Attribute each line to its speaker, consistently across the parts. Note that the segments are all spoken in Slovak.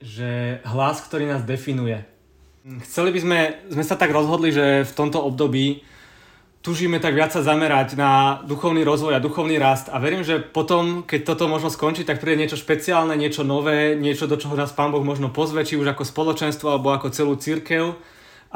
Speaker 1: že hlas, ktorý nás definuje. Chceli by sme, sme sa tak rozhodli, že v tomto období tužíme tak viac sa zamerať na duchovný rozvoj a duchovný rast a verím, že potom, keď toto možno skončí, tak príde niečo špeciálne, niečo nové, niečo, do čoho nás Pán Boh možno pozve, či už ako spoločenstvo alebo ako celú církev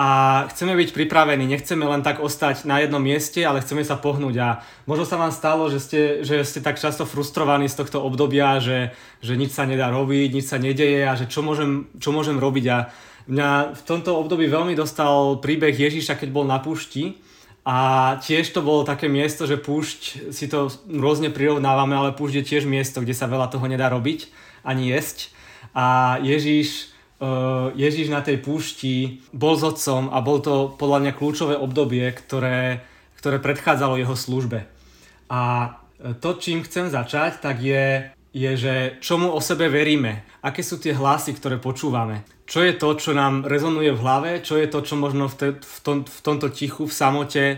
Speaker 1: a chceme byť pripravení, nechceme len tak ostať na jednom mieste, ale chceme sa pohnúť. A možno sa vám stalo, že ste, že ste tak často frustrovaní z tohto obdobia, že, že nič sa nedá robiť, nič sa nedeje a že čo môžem, čo môžem robiť. A mňa v tomto období veľmi dostal príbeh Ježíša, keď bol na púšti. A tiež to bolo také miesto, že púšť si to rôzne prirovnávame, ale púšť je tiež miesto, kde sa veľa toho nedá robiť ani jesť. A Ježíš, uh, Ježíš na tej púšti bol s otcom a bol to podľa mňa kľúčové obdobie, ktoré, ktoré predchádzalo jeho službe. A to, čím chcem začať, tak je je, že čomu o sebe veríme, aké sú tie hlasy, ktoré počúvame, čo je to, čo nám rezonuje v hlave, čo je to, čo možno v, te, v, tom, v tomto tichu, v samote, e,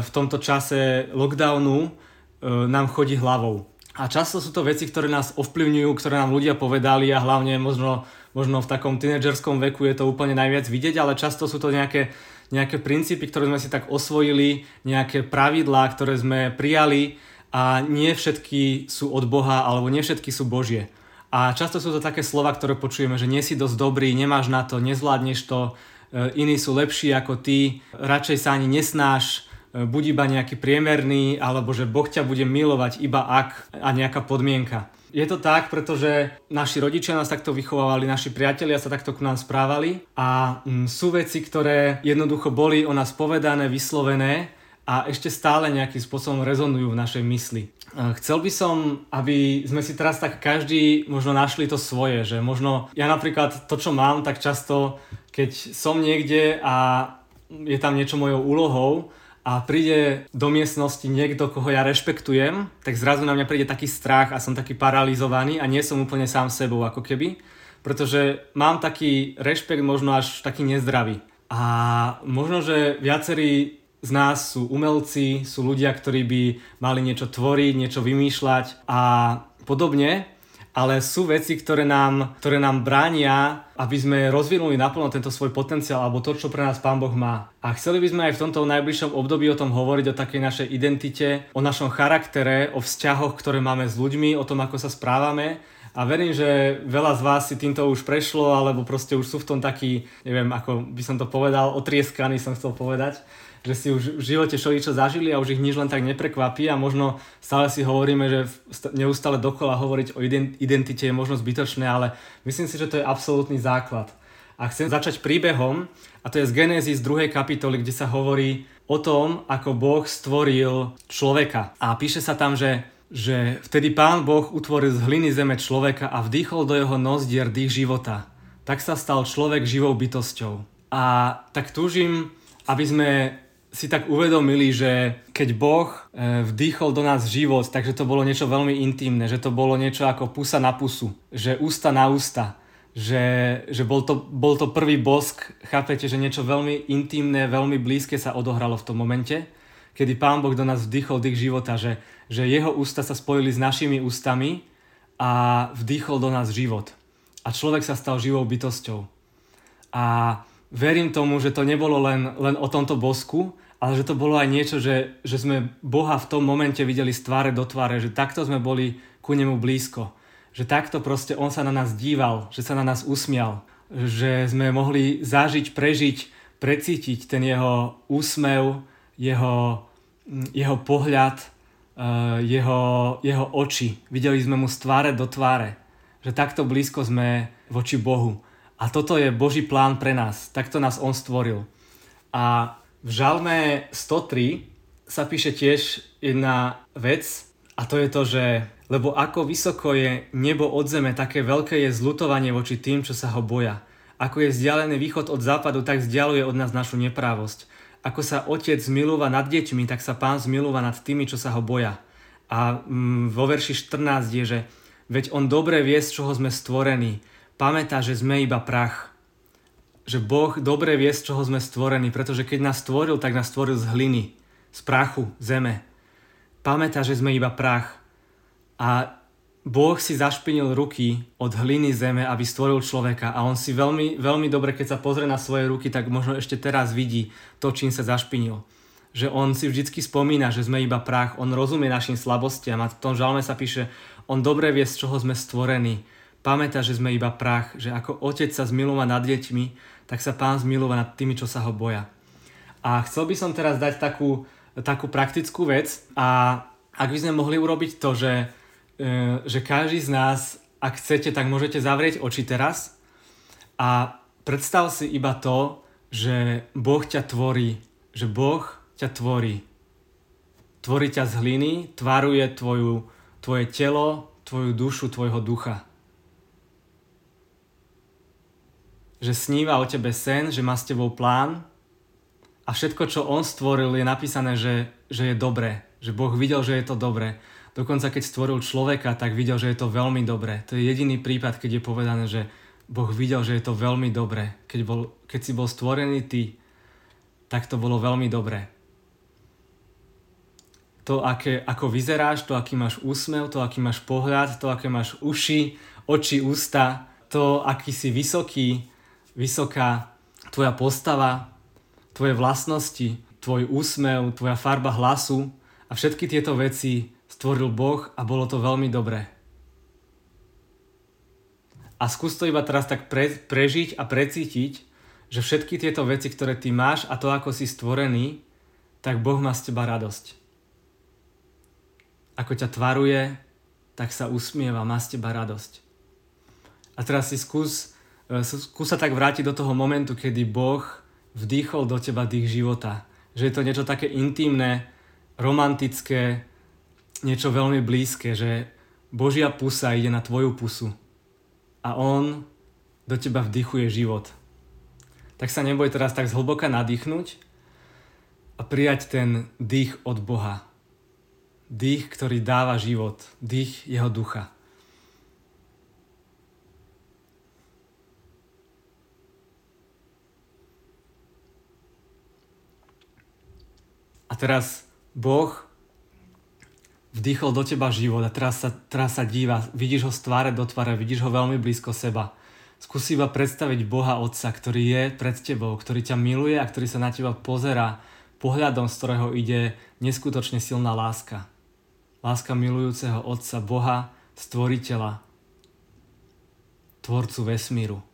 Speaker 1: v tomto čase lockdownu e, nám chodí hlavou. A často sú to veci, ktoré nás ovplyvňujú, ktoré nám ľudia povedali a hlavne možno, možno v takom tínedžerskom veku je to úplne najviac vidieť, ale často sú to nejaké, nejaké princípy, ktoré sme si tak osvojili, nejaké pravidlá, ktoré sme prijali a nie všetky sú od Boha alebo nie všetky sú Božie. A často sú to také slova, ktoré počujeme, že nie si dosť dobrý, nemáš na to, nezvládneš to, e, iní sú lepší ako ty, radšej sa ani nesnáš, e, buď iba nejaký priemerný, alebo že Boh ťa bude milovať iba ak a nejaká podmienka. Je to tak, pretože naši rodičia nás takto vychovávali, naši priatelia sa takto k nám správali a mm, sú veci, ktoré jednoducho boli o nás povedané, vyslovené a ešte stále nejakým spôsobom rezonujú v našej mysli. Chcel by som, aby sme si teraz tak každý možno našli to svoje, že možno ja napríklad to, čo mám, tak často, keď som niekde a je tam niečo mojou úlohou a príde do miestnosti niekto, koho ja rešpektujem, tak zrazu na mňa príde taký strach a som taký paralizovaný a nie som úplne sám sebou ako keby, pretože mám taký rešpekt možno až taký nezdravý. A možno, že viacerí z nás sú umelci, sú ľudia, ktorí by mali niečo tvoriť, niečo vymýšľať a podobne, ale sú veci, ktoré nám, ktoré nám bránia, aby sme rozvinuli naplno tento svoj potenciál alebo to, čo pre nás Pán Boh má. A chceli by sme aj v tomto najbližšom období o tom hovoriť, o takej našej identite, o našom charaktere, o vzťahoch, ktoré máme s ľuďmi, o tom, ako sa správame. A verím, že veľa z vás si týmto už prešlo, alebo proste už sú v tom taký, neviem, ako by som to povedal, otrieskaný som chcel povedať že si už v živote čo zažili a už ich nič len tak neprekvapí a možno stále si hovoríme, že neustále dokola hovoriť o identite je možno zbytočné, ale myslím si, že to je absolútny základ. A chcem začať príbehom, a to je z Genesis 2. kapitoly, kde sa hovorí o tom, ako Boh stvoril človeka. A píše sa tam, že, že vtedy Pán Boh utvoril z hliny zeme človeka a vdýchol do jeho nozdier dých života. Tak sa stal človek živou bytosťou. A tak túžim, aby sme si tak uvedomili, že keď Boh e, vdýchol do nás život, takže to bolo niečo veľmi intimné, že to bolo niečo ako pusa na pusu, že ústa na ústa, že, že bol, to, bol to prvý bosk, chápete, že niečo veľmi intimné, veľmi blízke sa odohralo v tom momente, kedy Pán Boh do nás vdýchol dých života, že, že jeho ústa sa spojili s našimi ústami a vdýchol do nás život. A človek sa stal živou bytosťou. A verím tomu, že to nebolo len, len o tomto bosku, ale že to bolo aj niečo, že, že sme Boha v tom momente videli z tváre do tváre, že takto sme boli ku nemu blízko. Že takto proste on sa na nás díval, že sa na nás usmial, že sme mohli zažiť, prežiť, precítiť ten jeho úsmev, jeho, jeho pohľad, eh, jeho, jeho oči. Videli sme mu z tváre do tváre. Že takto blízko sme voči Bohu. A toto je Boží plán pre nás. Takto nás On stvoril. A v Žalme 103 sa píše tiež jedna vec a to je to, že lebo ako vysoko je nebo od zeme, také veľké je zlutovanie voči tým, čo sa ho boja. Ako je vzdialený východ od západu, tak vzdialuje od nás našu neprávosť. Ako sa otec zmilúva nad deťmi, tak sa pán zmilúva nad tými, čo sa ho boja. A mm, vo verši 14 je, že veď on dobre vie, z čoho sme stvorení. Pamätá, že sme iba prach že Boh dobre vie, z čoho sme stvorení, pretože keď nás stvoril, tak nás stvoril z hliny, z prachu, zeme. Pamätá, že sme iba prach. A Boh si zašpinil ruky od hliny zeme, aby stvoril človeka a on si veľmi, veľmi dobre, keď sa pozrie na svoje ruky, tak možno ešte teraz vidí to, čím sa zašpinil. Že on si vždycky spomína, že sme iba prach, on rozumie našim slabostiam a v tom žalme sa píše, on dobre vie, z čoho sme stvorení. Pamätá, že sme iba prach, že ako otec sa zmilúva nad deťmi, tak sa pán zmilúva nad tými, čo sa ho boja. A chcel by som teraz dať takú, takú praktickú vec a ak by sme mohli urobiť to, že E, že každý z nás, ak chcete, tak môžete zavrieť oči teraz a predstav si iba to, že Boh ťa tvorí, že Boh ťa tvorí. Tvorí ťa z hliny, tvaruje tvoju, tvoje telo, tvoju dušu, tvojho ducha. Že sníva o tebe sen, že má s tebou plán a všetko, čo on stvoril, je napísané, že, že je dobré. Že Boh videl, že je to dobré. Dokonca keď stvoril človeka, tak videl, že je to veľmi dobré. To je jediný prípad, keď je povedané, že Boh videl, že je to veľmi dobré. Keď, bol, keď si bol stvorený ty, tak to bolo veľmi dobré. To, aké, ako vyzeráš, to, aký máš úsmev, to, aký máš pohľad, to, aké máš uši, oči, ústa, to, aký si vysoký, vysoká tvoja postava, tvoje vlastnosti, tvoj úsmev, tvoja farba hlasu a všetky tieto veci stvoril Boh a bolo to veľmi dobré. A skús to iba teraz tak pre, prežiť a precítiť, že všetky tieto veci, ktoré ty máš a to, ako si stvorený, tak Boh má z teba radosť. Ako ťa tvaruje, tak sa usmieva, má z teba radosť. A teraz si skús, e, skús sa tak vrátiť do toho momentu, kedy Boh vdýchol do teba dých života. Že je to niečo také intimné, romantické, niečo veľmi blízke, že Božia pusa ide na tvoju pusu a On do teba vdychuje život. Tak sa neboj teraz tak zhlboka nadýchnuť a prijať ten dých od Boha. Dých, ktorý dáva život. Dých Jeho ducha. A teraz Boh vdýchol do teba život a teraz sa, teraz sa díva, vidíš ho z tváre do tváre, vidíš ho veľmi blízko seba. Skúsi iba predstaviť Boha Otca, ktorý je pred tebou, ktorý ťa miluje a ktorý sa na teba pozera pohľadom, z ktorého ide neskutočne silná láska. Láska milujúceho Otca, Boha, Stvoriteľa, Tvorcu vesmíru,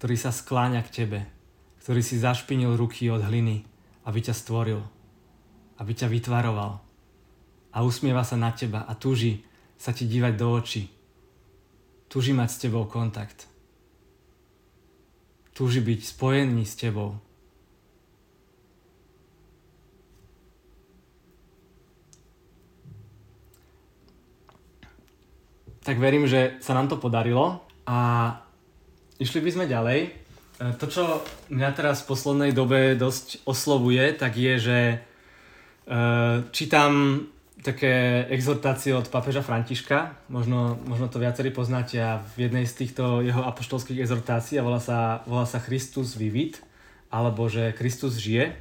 Speaker 1: ktorý sa skláňa k tebe, ktorý si zašpinil ruky od hliny, aby ťa stvoril, aby ťa vytvaroval a usmieva sa na teba a túži sa ti dívať do očí. Túži mať s tebou kontakt. Túži byť spojený s tebou. Tak verím, že sa nám to podarilo a išli by sme ďalej. E, to, čo mňa teraz v poslednej dobe dosť oslovuje, tak je, že čítam také exhortácie od papeža Františka, možno, možno to viacerí poznáte a v jednej z týchto jeho apoštolských exhortácií a volá sa, volá sa Christus vivit, alebo že Kristus žije,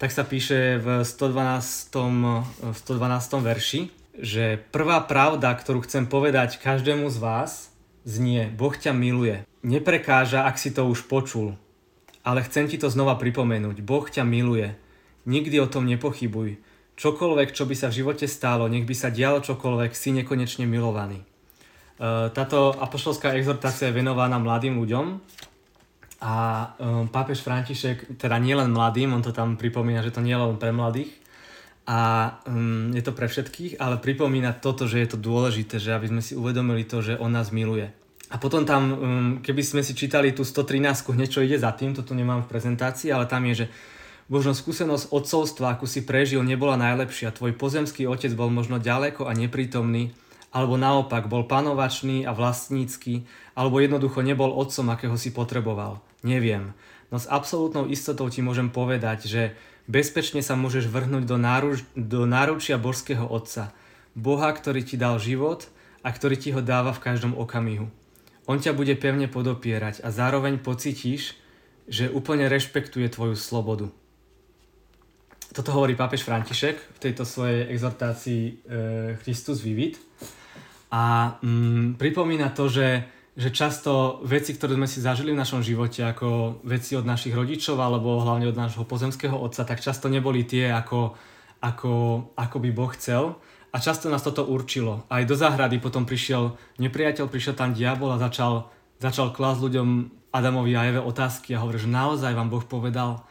Speaker 1: tak sa píše v 112. V 112. verši, že prvá pravda, ktorú chcem povedať každému z vás, znie Boh ťa miluje. Neprekáža, ak si to už počul, ale chcem ti to znova pripomenúť. Boh ťa miluje. Nikdy o tom nepochybuj čokoľvek, čo by sa v živote stálo, nech by sa dialo čokoľvek, si nekonečne milovaný. E, táto apoštolská exhortácia je venovaná mladým ľuďom a e, pápež František, teda nielen mladým, on to tam pripomína, že to nie je len pre mladých, a um, je to pre všetkých, ale pripomína toto, že je to dôležité, že aby sme si uvedomili to, že on nás miluje. A potom tam, um, keby sme si čítali tú 113, niečo ide za tým, toto nemám v prezentácii, ale tam je, že Možno skúsenosť odcovstva, ako si prežil, nebola najlepšia. Tvoj pozemský otec bol možno ďaleko a neprítomný, alebo naopak bol panovačný a vlastnícky, alebo jednoducho nebol otcom, akého si potreboval. Neviem. No s absolútnou istotou ti môžem povedať, že bezpečne sa môžeš vrhnúť do, náruč, do náručia božského otca. Boha, ktorý ti dal život a ktorý ti ho dáva v každom okamihu. On ťa bude pevne podopierať a zároveň pocítiš, že úplne rešpektuje tvoju slobodu. Toto hovorí pápež František v tejto svojej exhortácii e, Christus vivit. A mm, pripomína to, že, že často veci, ktoré sme si zažili v našom živote, ako veci od našich rodičov alebo hlavne od nášho pozemského otca, tak často neboli tie, ako, ako, ako by Boh chcel. A často nás toto určilo. Aj do záhrady potom prišiel nepriateľ, prišiel tam diabol a začal, začal klásť ľuďom Adamovi a Eve otázky a hovorí, že naozaj vám Boh povedal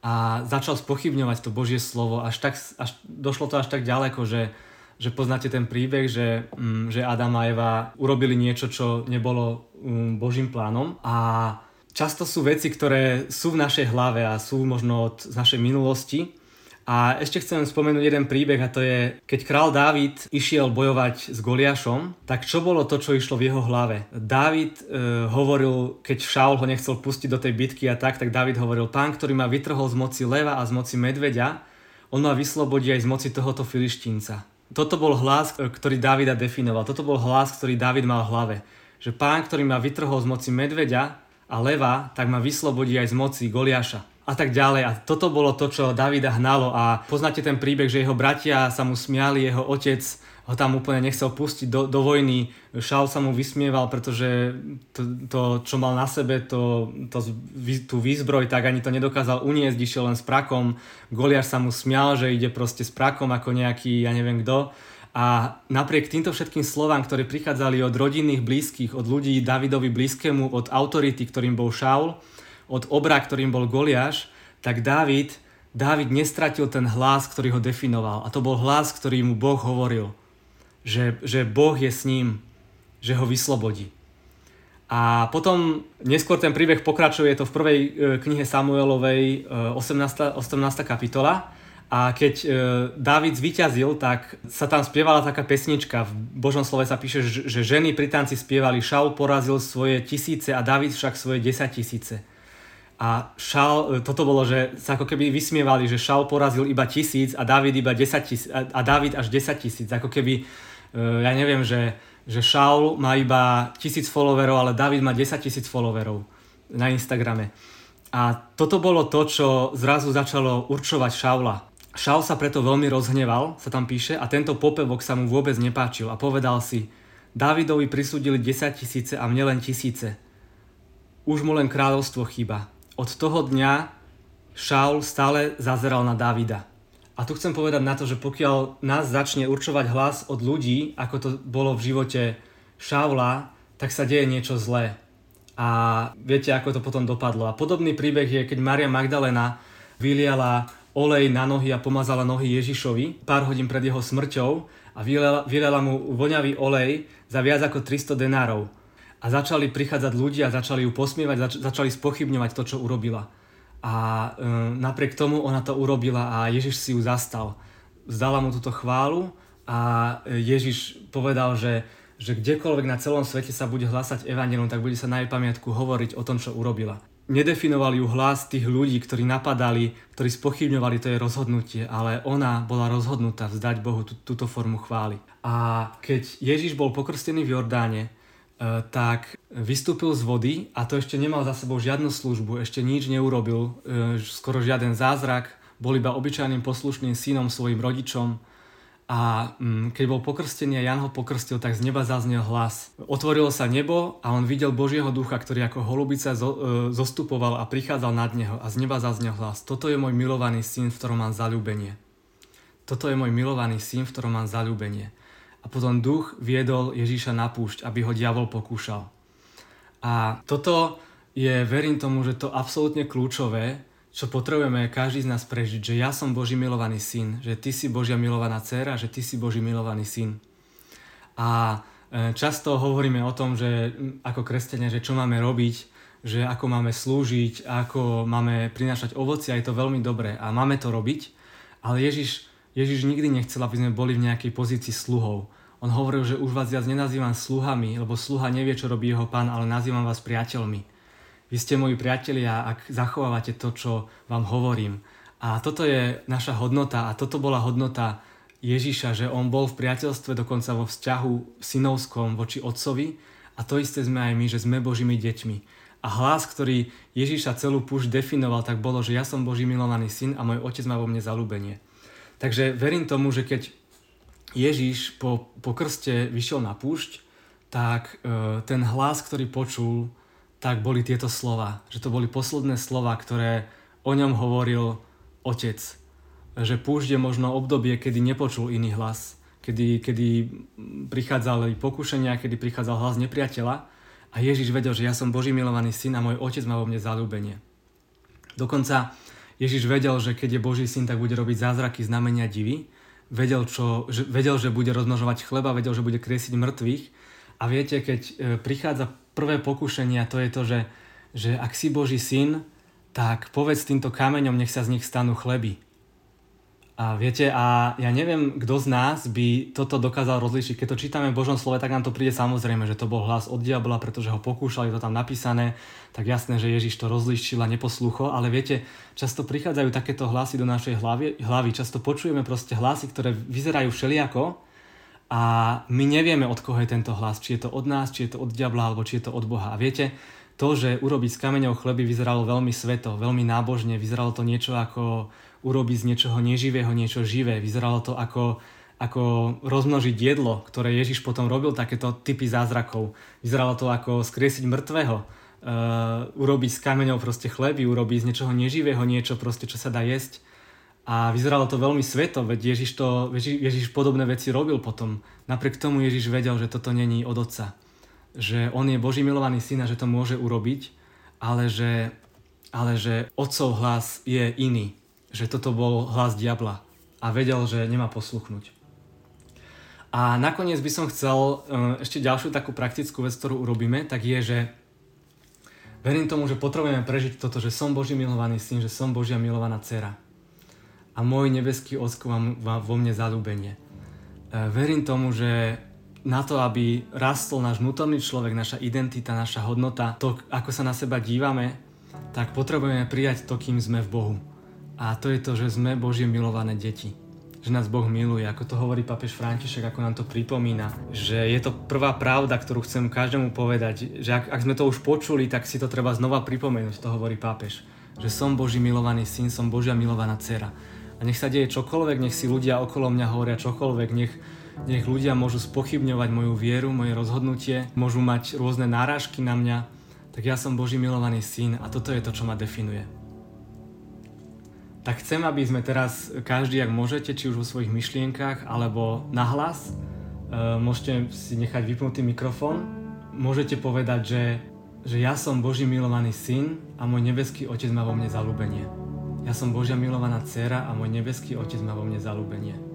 Speaker 1: a začal spochybňovať to Božie slovo. Až, tak, až došlo to až tak ďaleko, že, že poznáte ten príbeh, že, mm, že Adam a Eva urobili niečo, čo nebolo um, Božím plánom a často sú veci, ktoré sú v našej hlave a sú možno od našej minulosti a ešte chcem spomenúť jeden príbeh a to je, keď král Dávid išiel bojovať s Goliášom, tak čo bolo to, čo išlo v jeho hlave? Dávid e, hovoril, keď Šaul ho nechcel pustiť do tej bitky a tak, tak Dávid hovoril, pán, ktorý ma vytrhol z moci leva a z moci medveďa, on ma vyslobodí aj z moci tohoto filištínca. Toto bol hlas, e, ktorý Davida definoval. Toto bol hlas, ktorý David mal v hlave. Že pán, ktorý ma vytrhol z moci medveďa a leva, tak ma vyslobodí aj z moci Goliáša a tak ďalej. A toto bolo to, čo Davida hnalo a poznáte ten príbeh, že jeho bratia sa mu smiali, jeho otec ho tam úplne nechcel pustiť do, do vojny. Šaul sa mu vysmieval, pretože to, to čo mal na sebe, to, to, tú výzbroj, tak ani to nedokázal uniesť, išiel len s prakom. Goliáš sa mu smial, že ide proste s prakom ako nejaký, ja neviem kto. A napriek týmto všetkým slovám, ktoré prichádzali od rodinných blízkych, od ľudí Davidovi blízkemu, od autority, ktorým bol Šaul, od obra, ktorým bol Goliáš, tak Dávid, Dávid nestratil ten hlas, ktorý ho definoval. A to bol hlas, ktorý mu Boh hovoril. Že, že Boh je s ním, že ho vyslobodí. A potom neskôr ten príbeh pokračuje, je to v prvej e, knihe Samuelovej 18. E, 18. kapitola. A keď e, Dávid zvíťazil, tak sa tam spievala taká pesnička. V Božom slove sa píše, že ženy pri tanci spievali Šaul porazil svoje tisíce a Dávid však svoje desať tisíce. A Šal, e, toto bolo, že sa ako keby vysmievali, že Šal porazil iba tisíc a David iba 10 tisíc, a David až 10 tisíc. Ako keby, e, ja neviem, že, že Šaul má iba tisíc followerov, ale David má 10 tisíc followerov na Instagrame. A toto bolo to, čo zrazu začalo určovať Šaula. Šaul sa preto veľmi rozhneval, sa tam píše, a tento popevok sa mu vôbec nepáčil a povedal si, Davidovi prisúdili 10 tisíce a mne len tisíce. Už mu len kráľovstvo chýba od toho dňa Šaul stále zazeral na Davida. A tu chcem povedať na to, že pokiaľ nás začne určovať hlas od ľudí, ako to bolo v živote Šaula, tak sa deje niečo zlé. A viete, ako to potom dopadlo. A podobný príbeh je, keď Maria Magdalena vyliala olej na nohy a pomazala nohy Ježišovi pár hodín pred jeho smrťou a vyliala, vyliala mu voňavý olej za viac ako 300 denárov a začali prichádzať ľudia, začali ju posmievať, zač- začali spochybňovať to, čo urobila. A e, napriek tomu ona to urobila a Ježiš si ju zastal. Zdala mu túto chválu a Ježiš povedal, že, že kdekoľvek na celom svete sa bude hlásať evangelom, tak bude sa na jej pamiatku hovoriť o tom, čo urobila. Nedefinoval ju hlas tých ľudí, ktorí napadali, ktorí spochybňovali to jej rozhodnutie, ale ona bola rozhodnutá vzdať Bohu tú, túto formu chvály. A keď Ježiš bol pokrstený v Jordáne, E, tak vystúpil z vody a to ešte nemal za sebou žiadnu službu, ešte nič neurobil, e, skoro žiaden zázrak, bol iba obyčajným poslušným synom svojim rodičom a mm, keď bol pokrstený a Jan ho pokrstil, tak z neba zaznel hlas. Otvorilo sa nebo a on videl Božieho ducha, ktorý ako holubica e, zostupoval a prichádzal nad neho a z neba zaznel hlas. Toto je môj milovaný syn, v ktorom mám zalúbenie. Toto je môj milovaný syn, v ktorom mám zalúbenie a potom duch viedol Ježíša na púšť, aby ho diavol pokúšal. A toto je, verím tomu, že to absolútne kľúčové, čo potrebujeme každý z nás prežiť, že ja som Boží milovaný syn, že ty si Božia milovaná dcera, že ty si Boží milovaný syn. A e, často hovoríme o tom, že ako kresťania, že čo máme robiť, že ako máme slúžiť, ako máme prinášať ovoci a je to veľmi dobré a máme to robiť, ale Ježiš Ježiš nikdy nechcel, aby sme boli v nejakej pozícii sluhov. On hovoril, že už vás viac nenazývam sluhami, lebo sluha nevie, čo robí jeho pán, ale nazývam vás priateľmi. Vy ste moji priatelia, ak zachovávate to, čo vám hovorím. A toto je naša hodnota a toto bola hodnota Ježiša, že on bol v priateľstve, dokonca vo vzťahu synovskom voči otcovi a to isté sme aj my, že sme Božími deťmi. A hlas, ktorý Ježiša celú púšť definoval, tak bolo, že ja som Boží milovaný syn a môj otec má vo mne zalúbenie. Takže verím tomu, že keď Ježiš po, po krste vyšiel na púšť, tak e, ten hlas, ktorý počul, tak boli tieto slova. Že to boli posledné slova, ktoré o ňom hovoril otec. Že púšť je možno obdobie, kedy nepočul iný hlas. Kedy, kedy prichádzali pokušenia, kedy prichádzal hlas nepriateľa. A Ježiš vedel, že ja som Boží milovaný syn a môj otec má vo mne zalúbenie. Dokonca Ježiš vedel, že keď je Boží syn, tak bude robiť zázraky, znamenia divy. Vedel, čo, že, vedel, že bude rozmnožovať chleba, vedel, že bude kriesiť mŕtvych. A viete, keď e, prichádza prvé pokušenie, to je to, že, že ak si Boží syn, tak povedz týmto kameňom, nech sa z nich stanú chleby. A viete, a ja neviem, kto z nás by toto dokázal rozlíšiť. Keď to čítame v Božom slove, tak nám to príde samozrejme, že to bol hlas od diabla, pretože ho pokúšali, to tam napísané, tak jasné, že Ježiš to rozlíšil a neposlúchol, ale viete, často prichádzajú takéto hlasy do našej hlavy, hlavy, často počujeme proste hlasy, ktoré vyzerajú všelijako a my nevieme, od koho je tento hlas, či je to od nás, či je to od diabla, alebo či je to od Boha. A viete, to, že urobiť s kameňou chleby vyzeralo veľmi sveto, veľmi nábožne, vyzeralo to niečo ako urobiť z niečoho neživého niečo živé. Vyzeralo to ako, ako rozmnožiť jedlo, ktoré Ježiš potom robil, takéto typy zázrakov. Vyzeralo to ako skriesiť mŕtvého, uh, urobiť s kameňou proste chleby, urobiť z niečoho neživého niečo proste, čo sa dá jesť. A vyzeralo to veľmi sveto, veď Ježiš, to, Ježiš podobné veci robil potom. Napriek tomu Ježiš vedel, že toto není od Otca. Že on je Boží milovaný syn a že to môže urobiť, ale že, ale že Otcov hlas je iný že toto bol hlas diabla a vedel, že nemá posluchnúť. A nakoniec by som chcel e, ešte ďalšiu takú praktickú vec, ktorú urobíme, tak je, že verím tomu, že potrebujeme prežiť toto, že som Boží milovaný syn, že som Božia milovaná dcera. A môj nebeský ocko má vo mne zalúbenie. E, verím tomu, že na to, aby rastol náš vnútorný človek, naša identita, naša hodnota, to, ako sa na seba dívame, tak potrebujeme prijať to, kým sme v Bohu. A to je to, že sme Božie milované deti. Že nás Boh miluje, ako to hovorí papež František, ako nám to pripomína. Že je to prvá pravda, ktorú chcem každému povedať. Že ak, ak sme to už počuli, tak si to treba znova pripomenúť, to hovorí pápež. Že som Boží milovaný syn, som Božia milovaná dcera. A nech sa deje čokoľvek, nech si ľudia okolo mňa hovoria čokoľvek, nech, nech ľudia môžu spochybňovať moju vieru, moje rozhodnutie, môžu mať rôzne náražky na mňa, tak ja som Boží milovaný syn a toto je to, čo ma definuje tak chcem, aby sme teraz každý, ak môžete, či už vo svojich myšlienkach, alebo nahlas, uh, môžete si nechať vypnutý mikrofón, môžete povedať, že, že ja som Boží milovaný syn a môj nebeský otec má vo mne zalúbenie. Ja som Božia milovaná dcera a môj nebeský otec má vo mne zalúbenie.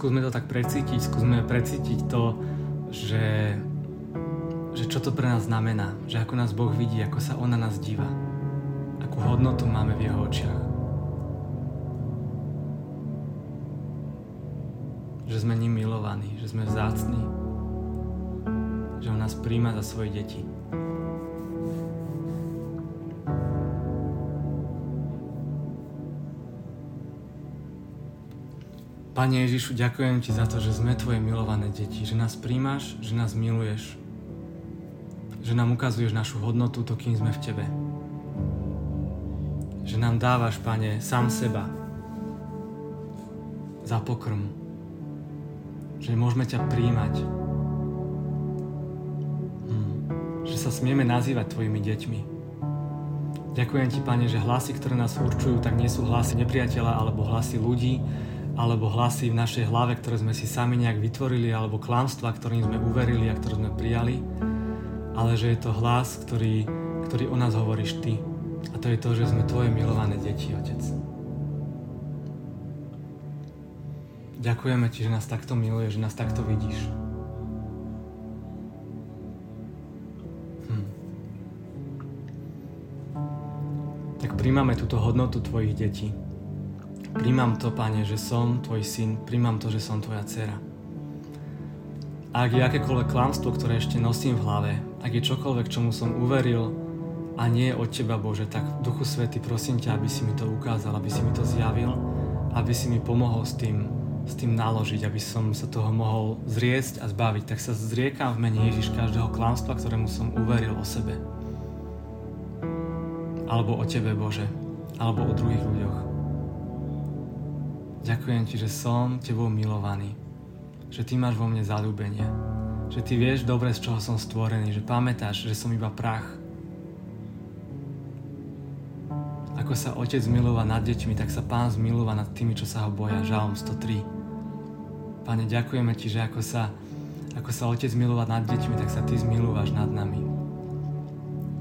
Speaker 1: Skúsme to tak precítiť, skúsme precítiť to, že, že čo to pre nás znamená, že ako nás Boh vidí, ako sa On na nás díva, akú hodnotu máme v Jeho očiach. Že sme ním milovaní, že sme vzácni, že On nás príjma za svoje deti. Pane Ježišu, ďakujem Ti za to, že sme Tvoje milované deti, že nás príjmaš, že nás miluješ, že nám ukazuješ našu hodnotu, to, kým sme v Tebe. Že nám dávaš, Pane, sám seba za pokrm. Že môžeme ťa príjmať. Hm. Že sa smieme nazývať Tvojimi deťmi. Ďakujem Ti, Pane, že hlasy, ktoré nás určujú, tak nie sú hlasy nepriateľa alebo hlasy ľudí, alebo hlasy v našej hlave, ktoré sme si sami nejak vytvorili, alebo klamstva, ktorým sme uverili a ktoré sme prijali, ale že je to hlas, ktorý, ktorý o nás hovoríš Ty. A to je to, že sme Tvoje milované deti, Otec. Ďakujeme Ti, že nás takto miluje, že nás takto vidíš. Hm. Tak príjmame túto hodnotu Tvojich detí. Príjmam to, Pane, že som Tvoj syn, príjmam to, že som Tvoja dcera. Ak je akékoľvek klamstvo, ktoré ešte nosím v hlave, ak je čokoľvek, čomu som uveril a nie je od Teba, Bože, tak Duchu Svety, prosím ťa, aby si mi to ukázal, aby si mi to zjavil, aby si mi pomohol s tým, s tým naložiť, aby som sa toho mohol zriesť a zbaviť. Tak sa zriekam v mene Ježiš každého klamstva, ktorému som uveril o sebe. Alebo o Tebe, Bože. Alebo o druhých ľuďoch. Ďakujem Ti, že som Tebou milovaný. Že Ty máš vo mne zalúbenie. Že Ty vieš dobre, z čoho som stvorený. Že pamätáš, že som iba prach. Ako sa Otec milúva nad deťmi, tak sa Pán zmilúva nad tými, čo sa ho boja. Žalm 103. Pane, ďakujeme Ti, že ako sa, ako sa Otec milúva nad deťmi, tak sa Ty zmilúvaš nad nami.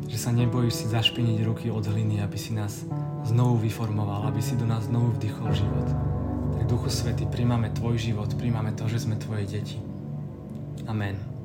Speaker 1: Že sa nebojíš si zašpiniť ruky od hliny, aby si nás znovu vyformoval, aby si do nás znovu vdychol život. Duchu Svety, príjmame Tvoj život, príjmame to, že sme Tvoje deti. Amen.